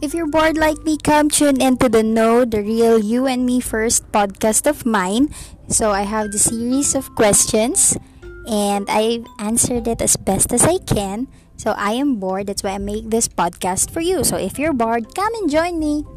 If you're bored like me, come tune into the Know the Real You and Me First podcast of mine. So I have the series of questions and I've answered it as best as I can. So I am bored, that's why I make this podcast for you. So if you're bored, come and join me.